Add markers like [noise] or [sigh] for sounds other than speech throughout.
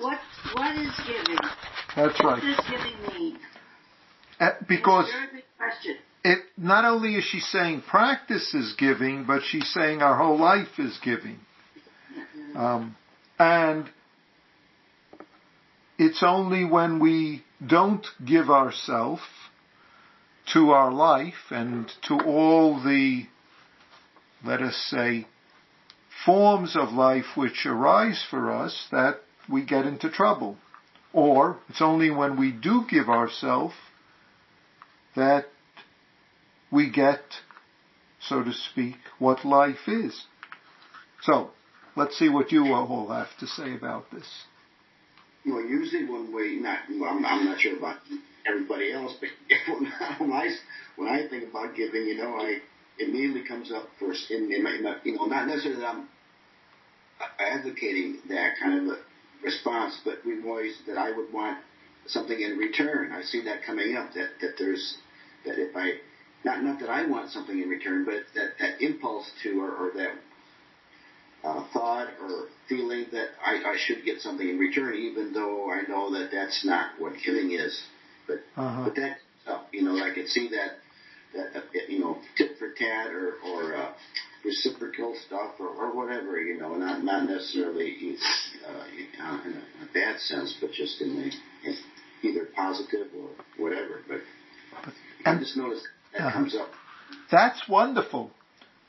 What what is giving? That's What right. does giving mean? Uh, Because very good question. it not only is she saying practice is giving, but she's saying our whole life is giving. Um, and it's only when we don't give ourselves to our life and to all the, let us say, forms of life which arise for us that we get into trouble. Or it's only when we do give ourselves that we get, so to speak, what life is. So, let's see what you all have to say about this. Well, usually when we not, well, I'm, I'm not sure about everybody else, but [laughs] when I when I think about giving, you know, I immediately comes up first in, in, you know, not necessarily that I'm advocating that kind of a response, but we ways that I would want something in return. I see that coming up that that there's that if I not not that I want something in return, but that that impulse to or, or that uh, thought or feeling that I, I should get something in return, even though I know that that's not what giving is. But Uh-huh. but that you know I could see that that you know tit for tat or or uh, reciprocal stuff or, or whatever you know not not necessarily uh, in, a, in a bad sense, but just in the in either positive or whatever. But I just noticed that Uh-huh. comes up. That's wonderful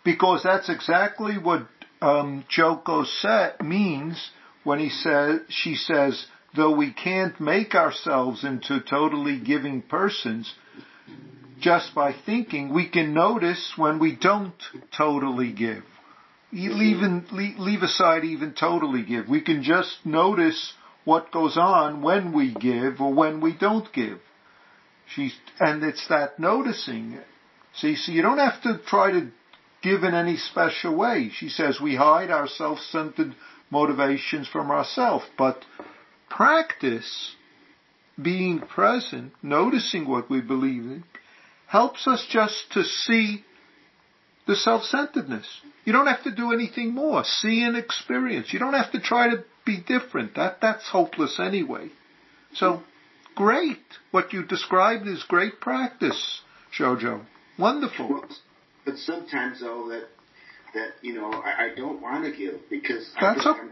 because that's exactly what um, Joko sa means when he says she says though we can't make ourselves into totally giving persons just by thinking we can notice when we don't totally give. E- mm-hmm. leave, in, leave, leave aside even totally give. We can just notice what goes on when we give or when we don't give. She's and it's that noticing. See, so you don't have to try to give in any special way. She says we hide our self-centered motivations from ourselves, but practice being present, noticing what we believe in, helps us just to see the self-centeredness. You don't have to do anything more. See and experience. You don't have to try to be different. That, that's hopeless anyway. So, great. What you described is great practice, Jojo. Wonderful. Well, but sometimes though that that you know I, I don't want to give because I That's feel like o- I'm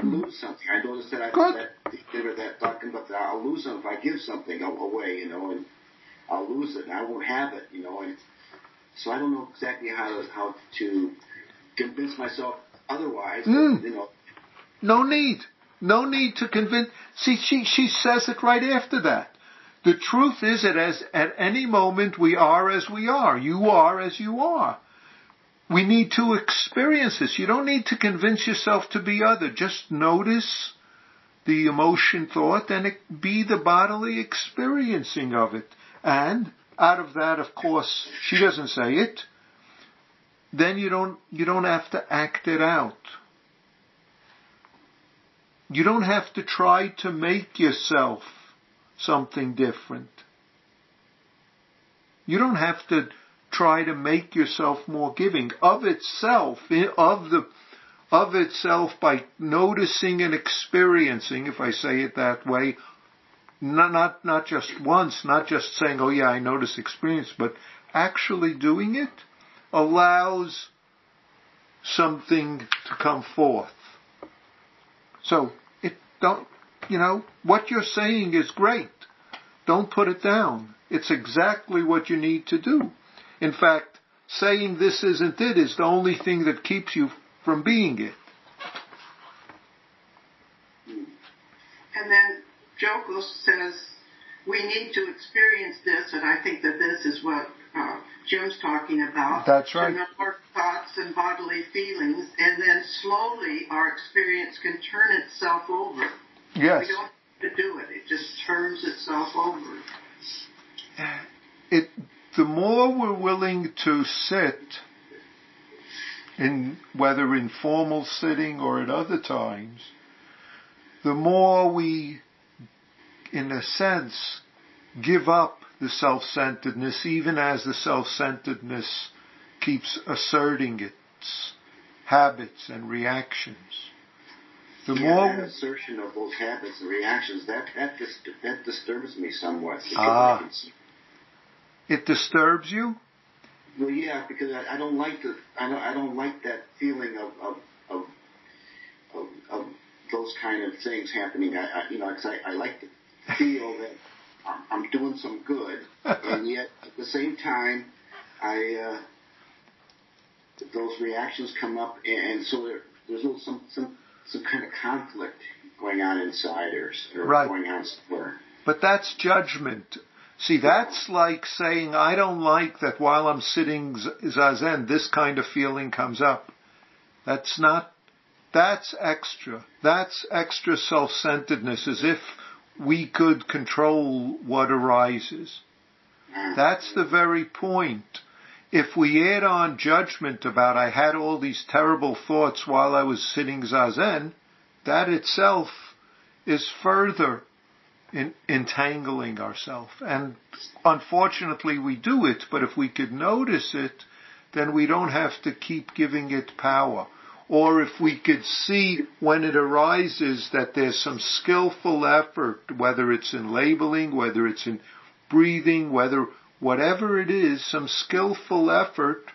going to lose something. I noticed that I Good. that that, that talking about that I'll lose something if I give something away, you know, and I'll lose it I won't have it, you know, and so I don't know exactly how to how to convince myself otherwise. Mm. You know, No need. No need to convince. See, she, she says it right after that. The truth is that as at any moment we are as we are. You are as you are. We need to experience this. You don't need to convince yourself to be other. Just notice the emotion thought and it, be the bodily experiencing of it. And out of that, of course, she doesn't say it. Then you don't, you don't have to act it out. You don't have to try to make yourself something different. You don't have to try to make yourself more giving of itself, of the, of itself by noticing and experiencing, if I say it that way, not, not, not just once, not just saying, oh yeah, I notice experience, but actually doing it allows something to come forth. So it don't you know what you're saying is great. Don't put it down. It's exactly what you need to do. In fact, saying this isn't it is the only thing that keeps you from being it. And then Joko says we need to experience this, and I think that this is what uh, Jim's talking about. That's right. Know our thoughts and bodily feelings, and then slowly our experience can turn itself over. Yes. We don't have to do it; it just turns itself over. It the more we're willing to sit in whether in formal sitting or at other times, the more we in a sense give up the self-centeredness even as the self-centeredness keeps asserting its habits and reactions. The yeah, more that assertion of those habits and reactions that that dis- that disturbs me somewhat. Ah. I can see- it disturbs you, Well, yeah, because I, I don't like the I don't I don't like that feeling of of of of, of those kind of things happening. I, I you know, 'cause I, I like to feel that I'm, doing some good, and yet at the same time, I uh, those reactions come up, and, and so there, there's a little, some some some kind of conflict going on inside or, or Right. going on somewhere. but that's judgment. See, that's like saying, I don't like that while I'm sitting zazen, this kind of feeling comes up. That's not, that's extra. That's extra self-centeredness, as if we could control what arises. That's the very point. If we add on judgment about I had all these terrible thoughts while I was sitting zazen, that itself is further in, entangling ourselves. And unfortunately we do it, but if we could notice it, then we don't have to keep giving it power. Or if we could see when it arises that there's some skillful effort, whether it's in labeling, whether it's in breathing, whether whatever it is, some skillful effort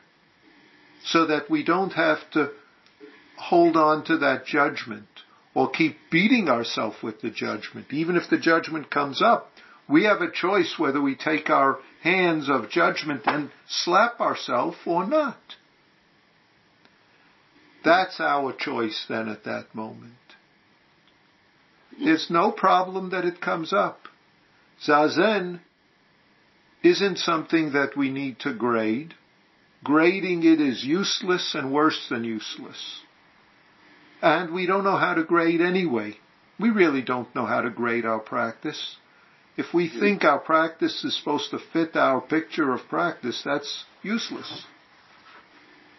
so that we don't have to hold on to that judgment or keep beating ourselves with the judgment. Even if the judgment comes up, we have a choice whether we take our hands of judgment and slap ourselves or not. That's our choice then at that moment. It's no problem that it comes up. Zazen isn't something that we need to grade. Grading it is useless and worse than useless. And we don't know how to grade anyway. We really don't know how to grade our practice. If we think our practice is supposed to fit our picture of practice, that's useless.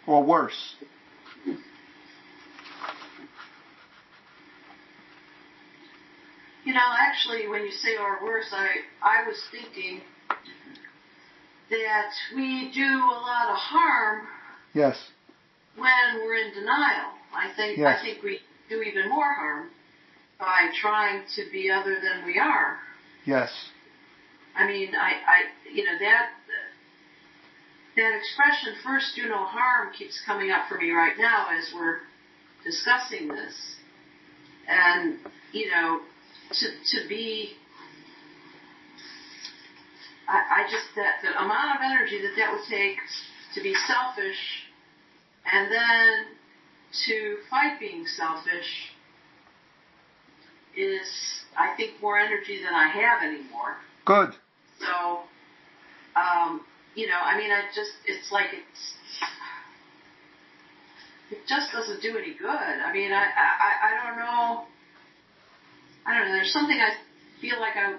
Or worse. You know, actually, when you say our worse, I, I was thinking that we do a lot of harm Yes. when we're in denial. I think Yes. I think we do even more harm by trying to be other than we are. Yes. I mean, I, I you know that that expression "first do no harm" keeps coming up for me right now as we're discussing this, and you know, to to be. I, I just that the amount of energy that that would take to be selfish, and then to fight being selfish is, I think, more energy than I have anymore. Good. So, um, you know, I mean, I just, it's like it's, it just doesn't do any good. I mean, I, I, I don't know. I don't know. There's something I feel like I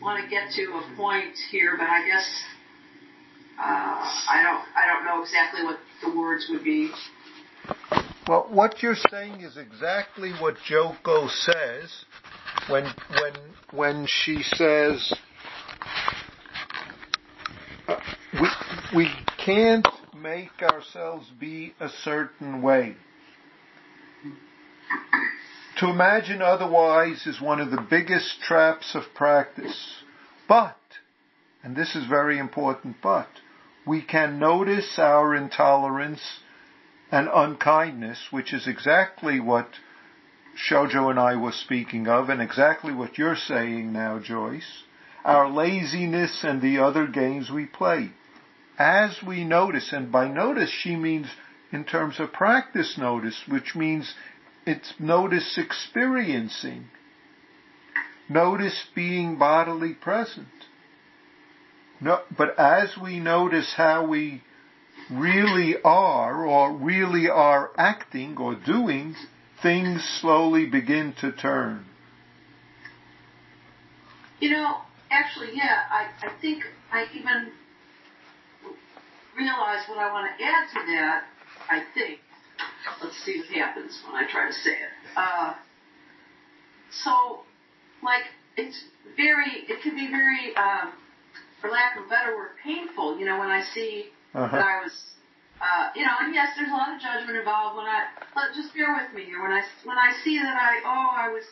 want to get to a point here, but I guess uh, I don't. I don't know exactly what the words would be. Well, what you're saying is exactly what Joko says when when when she says uh, we we can't make ourselves be a certain way. To imagine otherwise is one of the biggest traps of practice. But, and this is very important, but, we can notice our intolerance and unkindness, which is exactly what Shojo and I were speaking of, and exactly what you're saying now, Joyce. Our laziness and the other games we play. As we notice, and by notice she means in terms of practice notice, which means it's notice experiencing. Notice being bodily present. No, but as we notice how we really are or really are acting or doing, things slowly begin to turn. You know, actually, yeah, I, I think I even realize what I want to add to that. I think. Let's see what happens when I try to say it. Uh, so, like, it's very, it can be very, um, for lack of a better word, painful. You know, when I see Uh-huh. that I was uh, you know, and yes, there's a lot of judgment involved when I, but just bear with me, or when I, when I see that I, oh, I was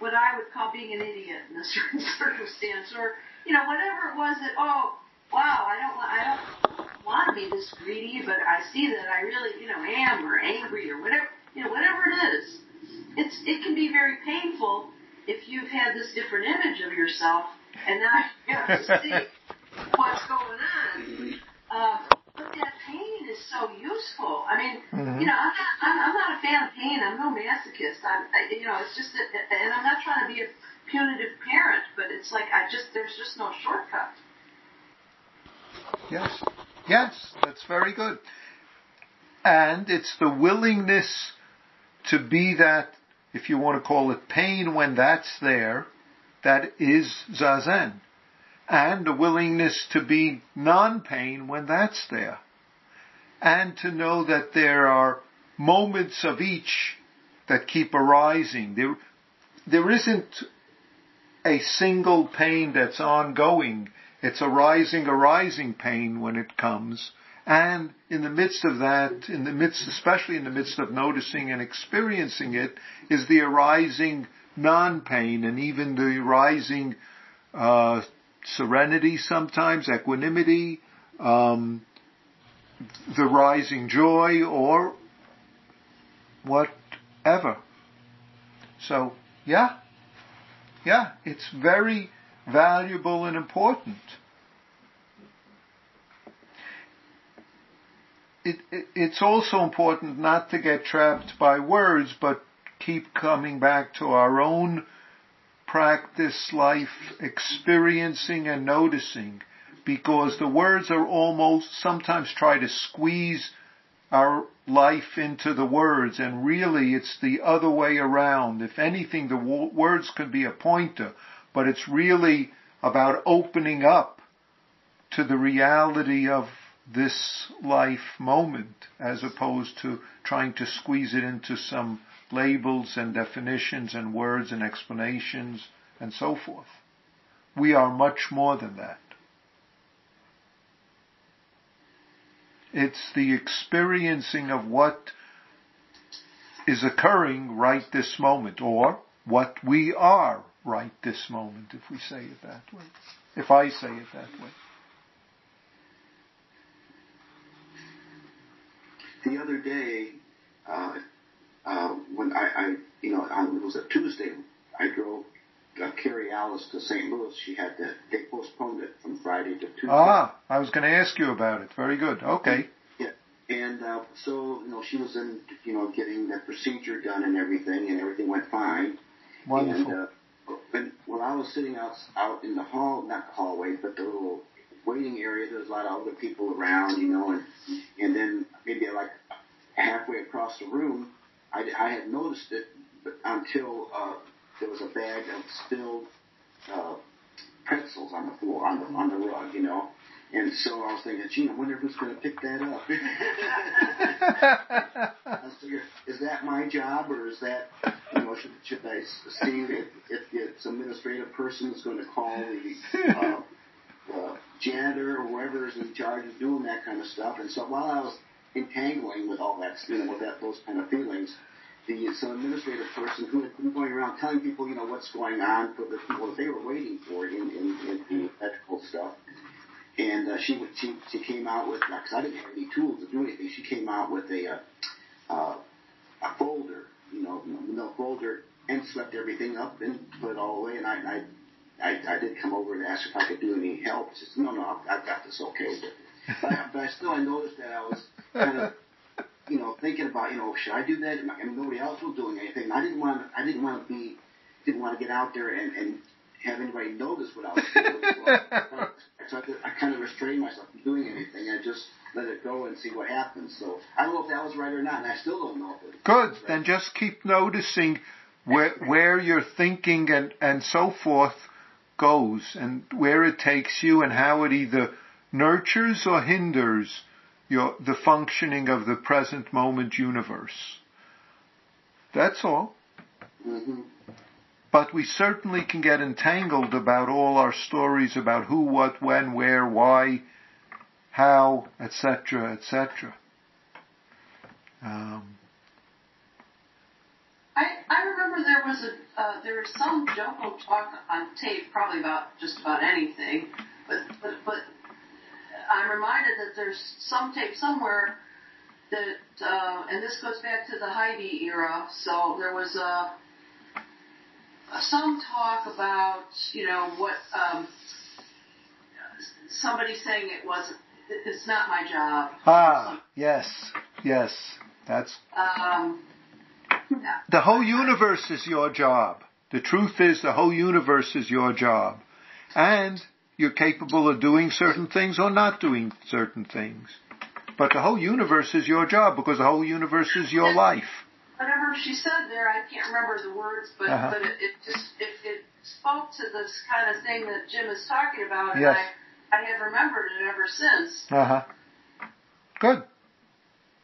what I would call being an idiot in a [laughs] certain circumstance, or, you know, whatever it was that, oh, wow, I don't, I don't want to be this greedy, but I see that I really, you know, am, or angry, or whatever, you know, whatever it is. It's, it can be very painful if you've had this different image of yourself, and now you [laughs] have to see what's going on. Um, but that pain is so useful. I mean, mm-hmm. you know, I'm not, I'm, I'm not a fan of pain. I'm no masochist. I'm, I, you know, it's just that, and I'm not trying to be a punitive parent, but it's like I just, there's just no shortcut. Yes, yes, that's very good. And it's the willingness to be that, if you want to call it pain when that's there, that is zazen and the willingness to be non-pain when that's there. And to know that there are moments of each that keep arising. There, there isn't a single pain that's ongoing. It's a rising, arising pain when it comes. And in the midst of that, in the midst, especially in the midst of noticing and experiencing it, is the arising non-pain and even the rising uh, serenity sometimes, equanimity, um, the rising joy, or whatever. So, yeah, yeah, it's very valuable and important. It, it, it's also important not to get trapped by words, but keep coming back to our own practice life experiencing and noticing because the words are almost sometimes try to squeeze our life into the words and really it's the other way around. If anything, the words could be a pointer, but it's really about opening up to the reality of this life moment as opposed to trying to squeeze it into some labels and definitions and words and explanations and so forth. We are much more than that. It's the experiencing of what is occurring right this moment, or what we are right this moment, if we say it that way. If I say it that way. The other day, uh, uh, when I, I, you know, on, it was a Tuesday, I drove uh, carry Alice to St. Louis. She had to, they postponed it from Friday to Tuesday. Ah, I was going to ask you about it. Very good. Okay. Yeah. And uh, so, you know, she was in, you know, getting the procedure done and everything, and everything went fine. Wonderful. And, uh, when I was sitting out out in the hall, not the hallway, but the little waiting area, there was a lot of other people around, you know, and and then maybe like halfway across the room, I, I had noticed it but until uh, there was a bag of spilled uh, pretzels on the floor, on the on the rug, you know. And so I was thinking, gee, I wonder who's going to pick that up. [laughs] I was thinking, is that my job, or is that, you know, should, should I see if, if, it's some administrative person is going to call the uh, uh, janitor or whoever is in charge of doing that kind of stuff? And so while I was entangling with all that, you know, with that those kind of feelings, the some administrative person who had been going around telling people, you know, what's going on for the people that they were waiting for in, in, in the medical stuff. And uh, she, she she came out with, because I didn't have any tools to do anything, she came out with a uh, uh, a folder, you know, no folder, and swept everything up and put it all away. And I I, I, I did come over and ask if I could do any help. She said, no, no, I've, I've got this okay. But, I, but I still I noticed that I was kind of you know, thinking about, you know, should I do that? I mean, nobody else was doing anything. I didn't want, I didn't want to be, didn't want to get out there and, and have anybody notice what I was doing. [laughs] so I, I kind of restrained myself from doing anything. I just let it go and see what happens. So I don't know if that was right or not, and I still don't know if it Good. Right. Then just keep noticing where where your thinking and and so forth goes, and where it takes you, and how it either nurtures or hinders your, the functioning of the present moment universe. That's all. Mm-hmm. But we certainly can get entangled about all our stories about who, what, when, where, why, how, etc., etc. Um, I, I remember there was a uh, there was some Joko talk on tape probably about just about anything, but but but I'm reminded that there's some tape somewhere that uh, and this goes back to the Heidi era. So there was a some talk about you know what um, somebody saying it wasn't it's not my job. Ah, yes, yes, that's Um, the whole universe is your job. The truth is the whole universe is your job. And you're capable of doing certain things or not doing certain things. But the whole universe is your job because the whole universe is your life. Whatever she said there, I can't remember the words, but Uh-huh. but it, it just it, it spoke to this kind of thing that Jim is talking about, and Yes. I I have remembered it ever since. Uh huh. Good.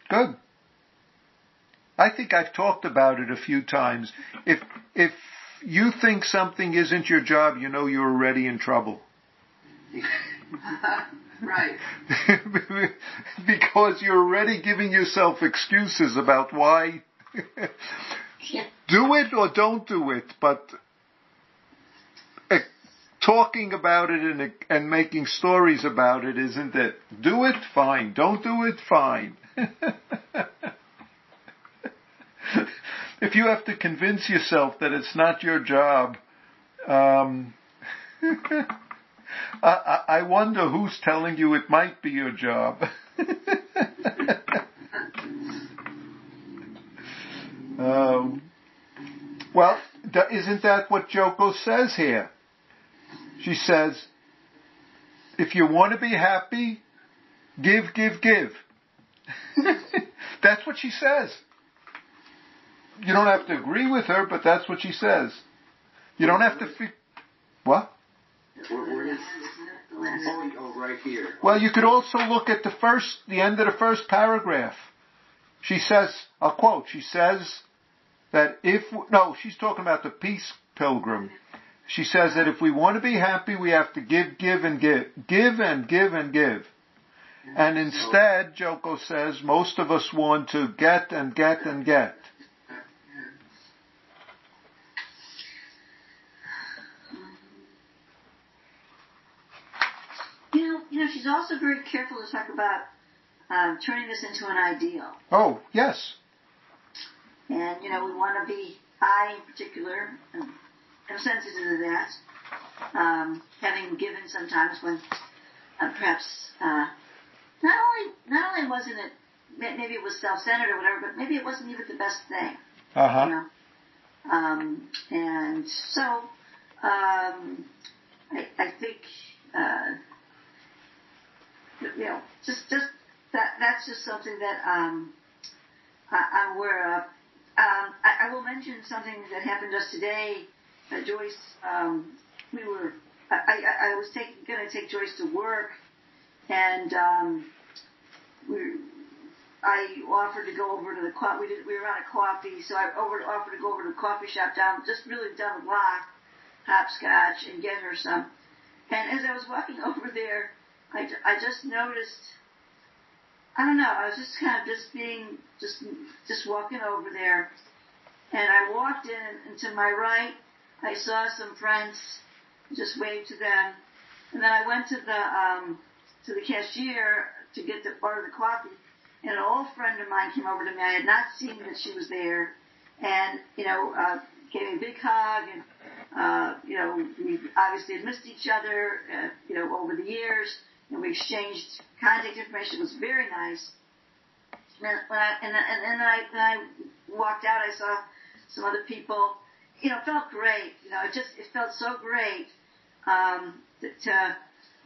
Good. I think I've talked about it a few times. If if you think something isn't your job, you know you're already in trouble. [laughs] right. [laughs] because you're already giving yourself excuses about why [laughs] do it or don't do it, but uh, talking about it and, and making stories about it isn't it. Do it, fine. Don't do it, fine. [laughs] if you have to convince yourself that it's not your job, um, [laughs] I I wonder who's telling you it might be your job. um, well, th- isn't that what Joko says here? She says, if you want to be happy, give, give, give. [laughs] that's what she says. You don't have to agree with her, but that's what she says. You don't have to. Fi- what? Where, where is, The last- oh, right here. Well, you could also look at the first, the end of the first paragraph. She says, I'll quote, she says that if, no, she's talking about the peace pilgrim. She says that if we want to be happy, we have to give, give, and give. Give and give and give. And instead, Joko says, most of us want to get and get and get. You know, you know, she's also very careful to talk about um, turning this into an ideal. Oh, yes. And, you know, we want to be, I in particular, am, am sensitive to that. Um, having given sometimes when uh, perhaps, uh, not only, not only wasn't it, maybe it was self-centered or whatever, but maybe it wasn't even the best thing. Uh You know? Um, and so, um, I, I think, uh, you know, just, just, that, that's just something that, um, I, I'm aware of. Um, I, I will mention something that happened just today. Uh, Joyce, um, we were, I, I, I was gonna take Joyce to work and, um, we, I offered to go over to the co- we did we were on a coffee, so I over, offered to go over to the coffee shop down just really down the block, hopscotch, and get her some. And as I was walking [laughs] over there, I, I just noticed. I don't know. I was just kind of just being just just walking over there, and I walked in, and to my right, I saw some friends. Just waved to them, and then I went to the um, to the cashier to get the order the coffee and an old friend of mine came over to me. I had not seen that she was there, and you know, uh, gave me a big hug, and uh, you know, we obviously had missed each other, uh, you know, over the years, and we exchanged contact information. It was very nice. And then when I and, and then I I walked out, I saw some other people. You know, it felt great. You know, it just it felt so great um, to. to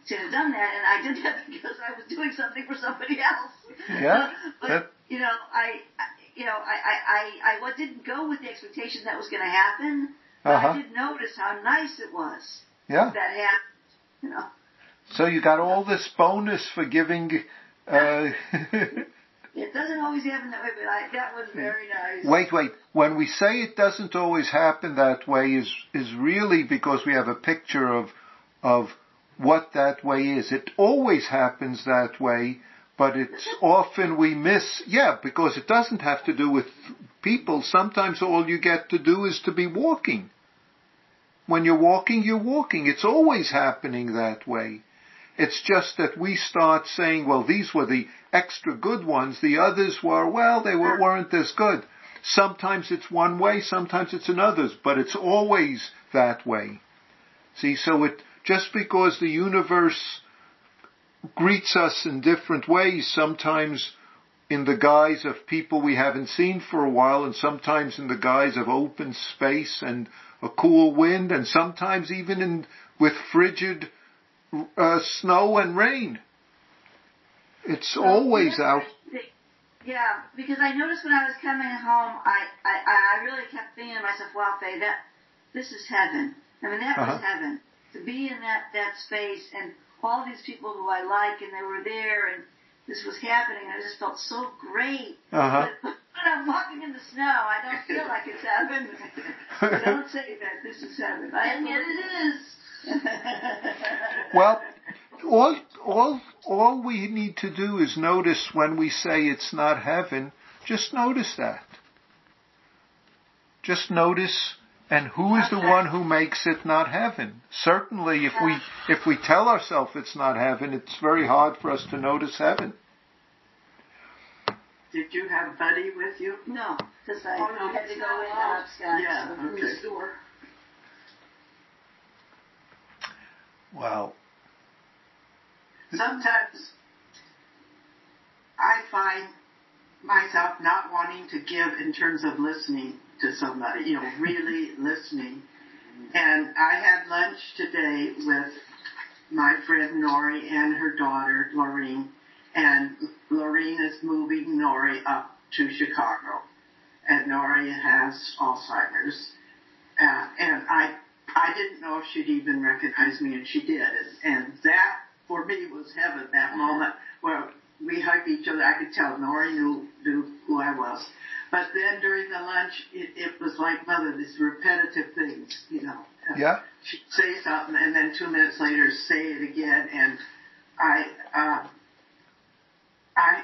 to have done that, and I did that [laughs] because I was doing something for somebody else. Yeah, [laughs] but that- you know, I, I you know, I, I, I, I didn't go with the expectation that was going to happen. But Uh-huh. I did notice how nice it was Yeah. that happened. You know. So you got all this bonus for giving. Uh, It doesn't always happen that way, but I, that was very nice. wait, wait. When we say it doesn't always happen that way, is is really because we have a picture of of what that way is. It always happens that way, but it's [laughs] often we miss, yeah, because it doesn't have to do with people. Sometimes all you get to do is to be walking. When you're walking, you're walking. It's always happening that way. It's just that we start saying, well, these were the extra good ones. The others were, well, they were, weren't as good. Sometimes it's one way, sometimes it's another's, but it's always that way. See, so it, just because the universe greets us in different ways, sometimes in the guise of people we haven't seen for a while, and sometimes in the guise of open space and a cool wind, and sometimes even in, with frigid uh, snow and rain. It's well, always out. Yeah, because I noticed when I was coming home, I, I, I really kept thinking to myself, wow, Faye, that, this is heaven. I mean, that uh-huh. was heaven. To be in that, that space and all these people who I like and they were there and this was happening and I just felt so great. Uh-huh. But when I'm walking in the snow, I don't feel like it's heaven. [laughs] don't say that this is heaven. I, and yet it is. [laughs] well, all, all, all we need to do is notice when we say it's not heaven, just notice that. Just notice and who is the one who makes it not heaven? Certainly if we, if we tell ourselves it's not heaven, it's very hard for us to notice heaven. Did you have Buddy with you? No, because I oh, no, had to go in upstairs yeah, okay. the store. Wow. Sometimes I find myself not wanting to give in terms of listening to somebody, you know, really [laughs] listening. And I had lunch today with my friend Nori and her daughter, Lorene. And Lorene is moving Nori up to Chicago. And Nori has Alzheimer's. Uh, and I, I didn't know if she'd even recognize me, and she did. And, and that, for me, was heaven, that moment where we hugged each other. I could tell Nori knew, knew who I was. But then during the lunch, it, it was like mother, these repetitive things, you know. Yeah. She'd say something, and then two minutes later, say it again, and I, uh, I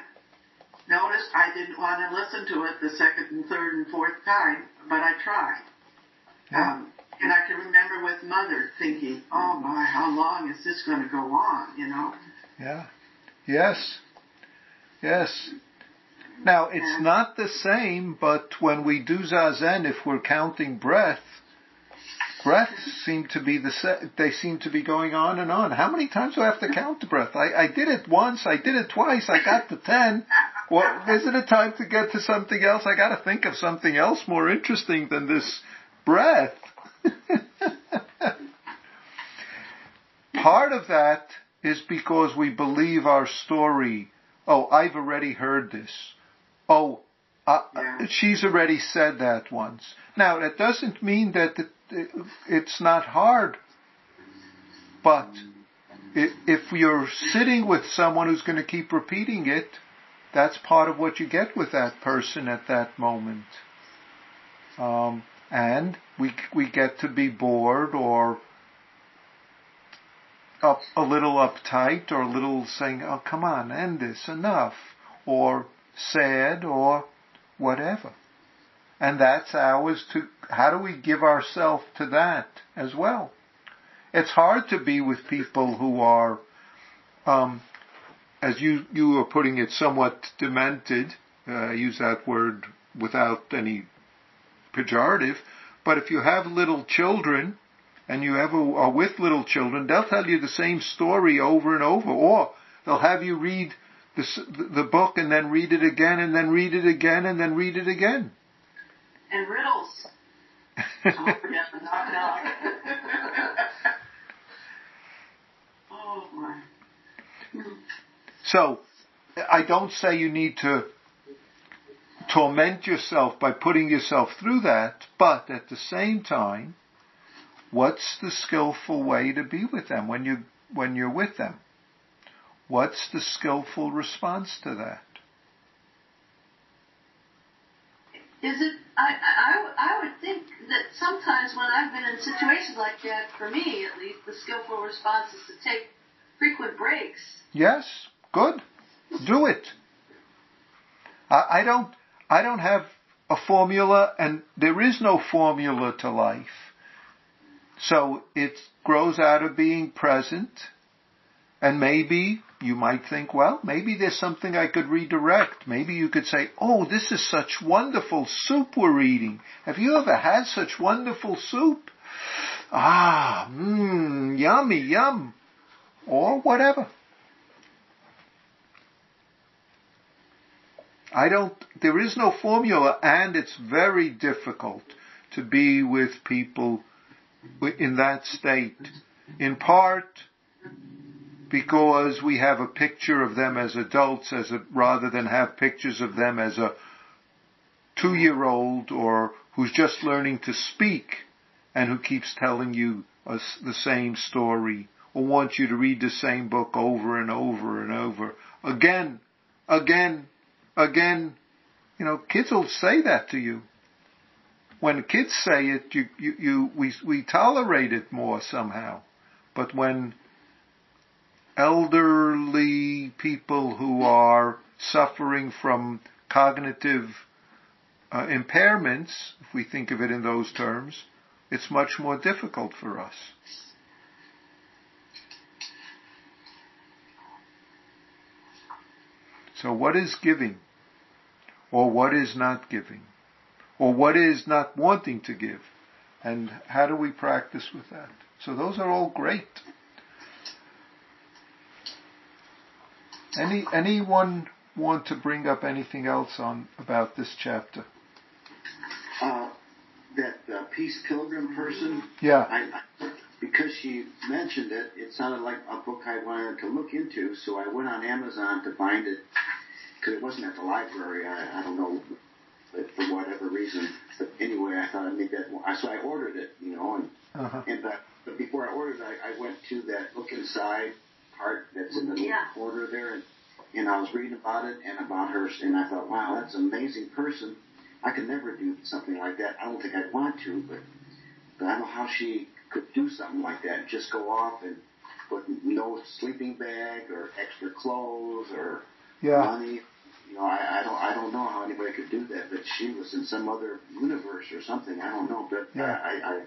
noticed I didn't want to listen to it the second and third and fourth time, but I tried. Yeah. Um, and I can remember with mother thinking, "Oh my, how long is this going to go on?" You know. Yeah. Yes. Yes. Now, it's not the same, but when we do Zazen, if we're counting breath, breaths seem to be the se- they seem to be going on and on. How many times do I have to count the breath? I, I did it once, I did it twice, I got to ten. Well, isn't it a time to get to something else? I got to think of something else more interesting than this breath. [laughs] Part of that is because we believe our story. Oh, I've already heard this. Oh, uh, yeah. she's already said that once. Now, that doesn't mean that it, it's not hard, but if you're sitting with someone who's going to keep repeating it, that's part of what you get with that person at that moment. Um, and we we get to be bored or up a little uptight or a little saying, "Oh, come on, end this, enough," or sad, or whatever. And that's ours to, how do we give ourselves to that as well? It's hard to be with people who are, um, as you, you are putting it, somewhat demented. Uh, I use that word without any pejorative. But if you have little children, and you ever are with little children, they'll tell you the same story over and over, or they'll have you read the, the book and then read it again and then read it again and then read it again. And riddles. Don't forget the knock knock. oh my. So, I don't say you need to torment yourself by putting yourself through that, but at the same time, what's the skillful way to be with them when you when you're with them? What's the skillful response to that? Is it? I, I, I would think that sometimes when I've been in situations like that, for me at least, the skillful response is to take frequent breaks. Yes, good. Do it. I, I don't, I don't have a formula and there is no formula to life. So it grows out of being present and maybe you might think, well, maybe there's something I could redirect. Maybe you could say, oh, this is such wonderful soup we're eating. Have you ever had such wonderful soup? Ah, mmm, yummy, yum. Or whatever. I don't, there is no formula and it's very difficult to be with people in that state. In part, because we have a picture of them as adults as a, rather than have pictures of them as a two year old or who's just learning to speak and who keeps telling you a, the same story or wants you to read the same book over and over and over again, again, again. You know, kids will say that to you. When kids say it, you, you, you we, we tolerate it more somehow. But when elderly people who are suffering from cognitive uh, impairments, if we think of it in those terms, it's much more difficult for us. So what is giving? Or what is not giving? Or what is not wanting to give? And how do we practice with that? So those are all great. Any anyone want to bring up anything else on about this chapter? Uh, that uh, Peace Pilgrim person. Yeah. I, I, because she mentioned it, it sounded like a book I wanted to look into, so I went on Amazon to find it because it wasn't at the library. I, I don't know but for whatever reason, but anyway, I thought I'd make that. One. So I ordered it, you know, and Uh-huh. and but, but before I ordered it, I, I went to that look inside part that's in the Yeah. corner there, and, and I was reading about it and about her, and I thought, wow, that's an amazing person. I could never do something like that. I don't think I'd want to, but, but I don't know how she could do something like that. Just go off and put no sleeping bag or extra clothes or Yeah. money. You know, I, I don't I don't know how anybody could do that, but she was in some other universe or something. I don't know, but Yeah. I, I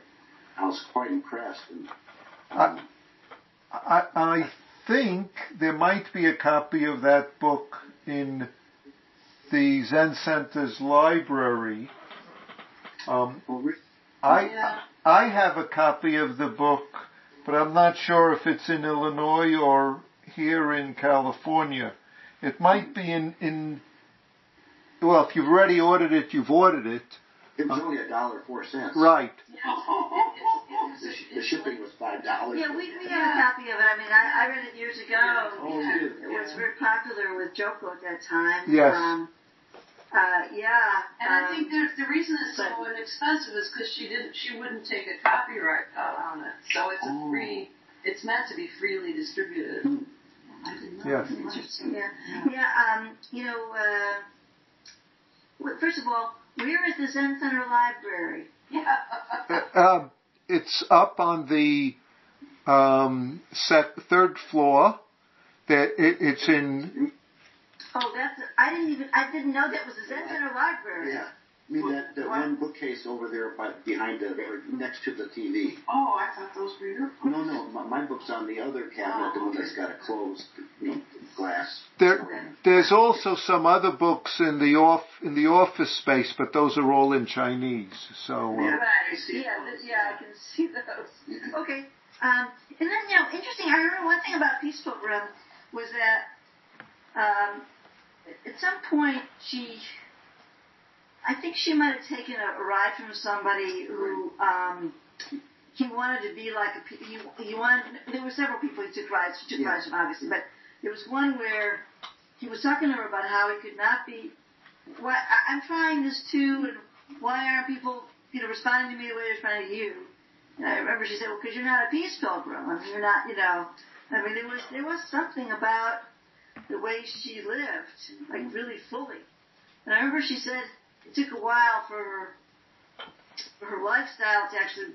I was quite impressed. And, I, I, I think there might be a copy of that book in the Zen Center's library. Um, I. I have a copy of the book, but I'm not sure if it's in Illinois or here in California. It might be in in. Well, if you've already ordered it, you've ordered it, it was only a dollar four cents. right? The, sh- the shipping was five dollars. Yeah, we, we have a copy of it. I mean, I, I read it years ago. Oh, you did? It was very popular with Joko at that time. Yes. Um, uh, yeah. And I um, think there's the reason it's so but- inexpensive is because she didn't, she wouldn't take a copyright cut on it. So it's a Oh. free, it's meant to be freely distributed. I didn't know. Yes. Interesting. Yeah. Yeah. Um, you know, uh, well, first of all, where is the Zen Center Library? Yeah. Uh, um, it's up on the um, sec- third floor. That it, it's in. Oh, that's. I didn't even. I didn't know that was the Zen Center Library. Yeah. I mean that, that What? one bookcase over there by, behind the or next to the TV. Oh, I thought those were your books. No, no, my, my book's on the other cabinet, the one that's got a closed, you know, glass. There, there's also some other books in the off in the office space, but those are all in Chinese. So uh, Yeah. Right. I. Yeah. th- yeah. I can see those. Okay. Um, and then you know, interesting. I remember one thing about Peace Pilgrim was that um, at some point she, I think she might have taken a, a ride from somebody who um, he wanted to be like a. pe- He, he wanted. There were several people he took rides. She took Yeah. rides from obviously, but there was one where he was talking to her about how he could not be. Why I, I'm trying this too, and why aren't people, you know, responding to me the way they're responding to you? And I remember she said, well, because you're not a peace pilgrim. I mean, you're not, you know. I mean, there was there was something about the way she lived, like really fully. And I remember she said it took a while for her for her lifestyle to actually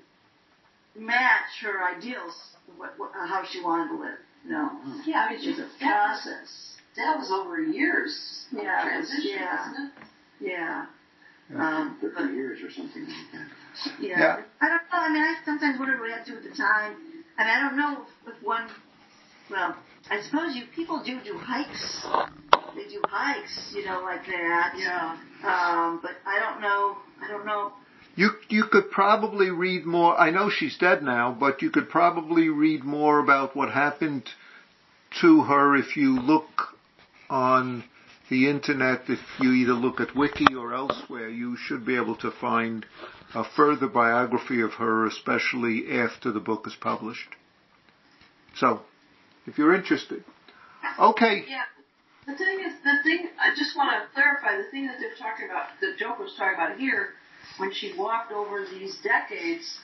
match her ideals, what, what, how she wanted to live. You know, Yeah, I mean, it was a yeah, process. that was over years of Yeah, transition, yeah. wasn't it? Yeah. Yeah. Um, but, years or something like that. yeah. Yeah. I don't know. I mean, I sometimes wonder what we have to do at the time. I mean, I don't know if, if one. Well, I suppose you people do do hikes. They do hikes, you know, like that. Yeah. Um, but I don't know. I don't know. You you could probably read more. I know she's dead now, but you could probably read more about what happened to her if you look on the internet. If you either look at Wiki or elsewhere, you should be able to find a further biography of her, especially after the book is published. So, if you're interested, okay. Yeah. The thing is, the thing, I just want to clarify the thing that they're talking about, that Joke was talking about here, when she walked over these decades,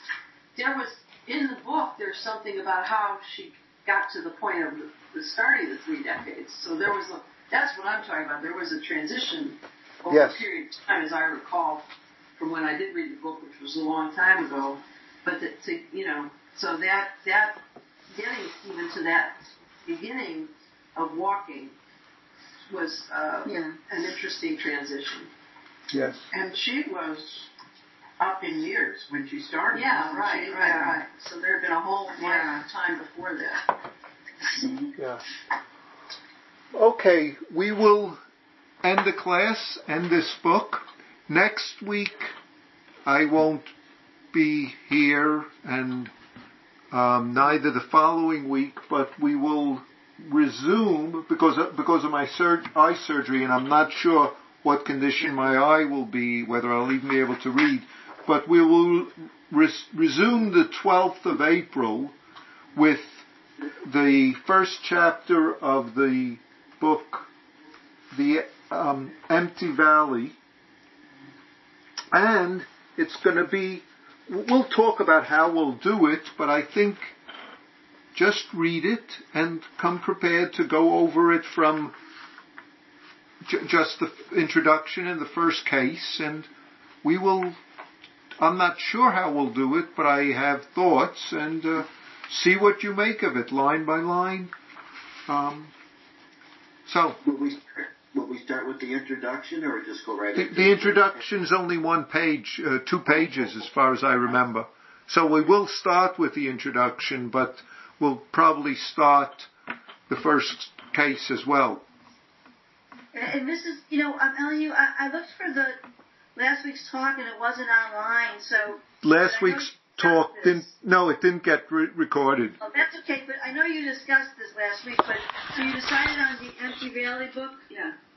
there was, in the book, there's something about how she got to the point of the, the starting of the three decades. So there was a, that's what I'm talking about. There was a transition over Yes. a period of time, as I recall, from when I did read the book, which was a long time ago. But that, to, you know, so that, that, getting even to that beginning of walking was uh, Yeah. an interesting transition. Yes. And she was up in years when she started. Yeah, right, she? right, Yeah. right. So there had been a whole Yeah. time before that. Yeah. Okay, we will end the class, end this book. Next week, I won't be here, and um, neither the following week, but we will resume because of, because of my sur- eye surgery, and I'm not sure what condition my eye will be, whether I'll even be able to read. But we will res- resume the 12th of April with the first chapter of the book, The um, Empty Valley, and it's going to be, we'll talk about how we'll do it, but I think just read it and come prepared to go over it from j- just the introduction and the first case, and we will, I'm not sure how we'll do it, but I have thoughts, and uh, see what you make of it, line by line. Um, so, Will we start, will we start with the introduction or just go right the, into the introduction's only one page, uh, two pages as far as I remember. So we will start with the introduction, but we'll probably start the first case as well. And, and this is, you know, I'm telling you, I, I looked for the last week's talk and it wasn't online. So Last But I know week's talk discussed didn't, no, it didn't get re- recorded. Oh, that's okay, but I know you discussed this last week, but so you decided on the Empty Valley book? Yeah.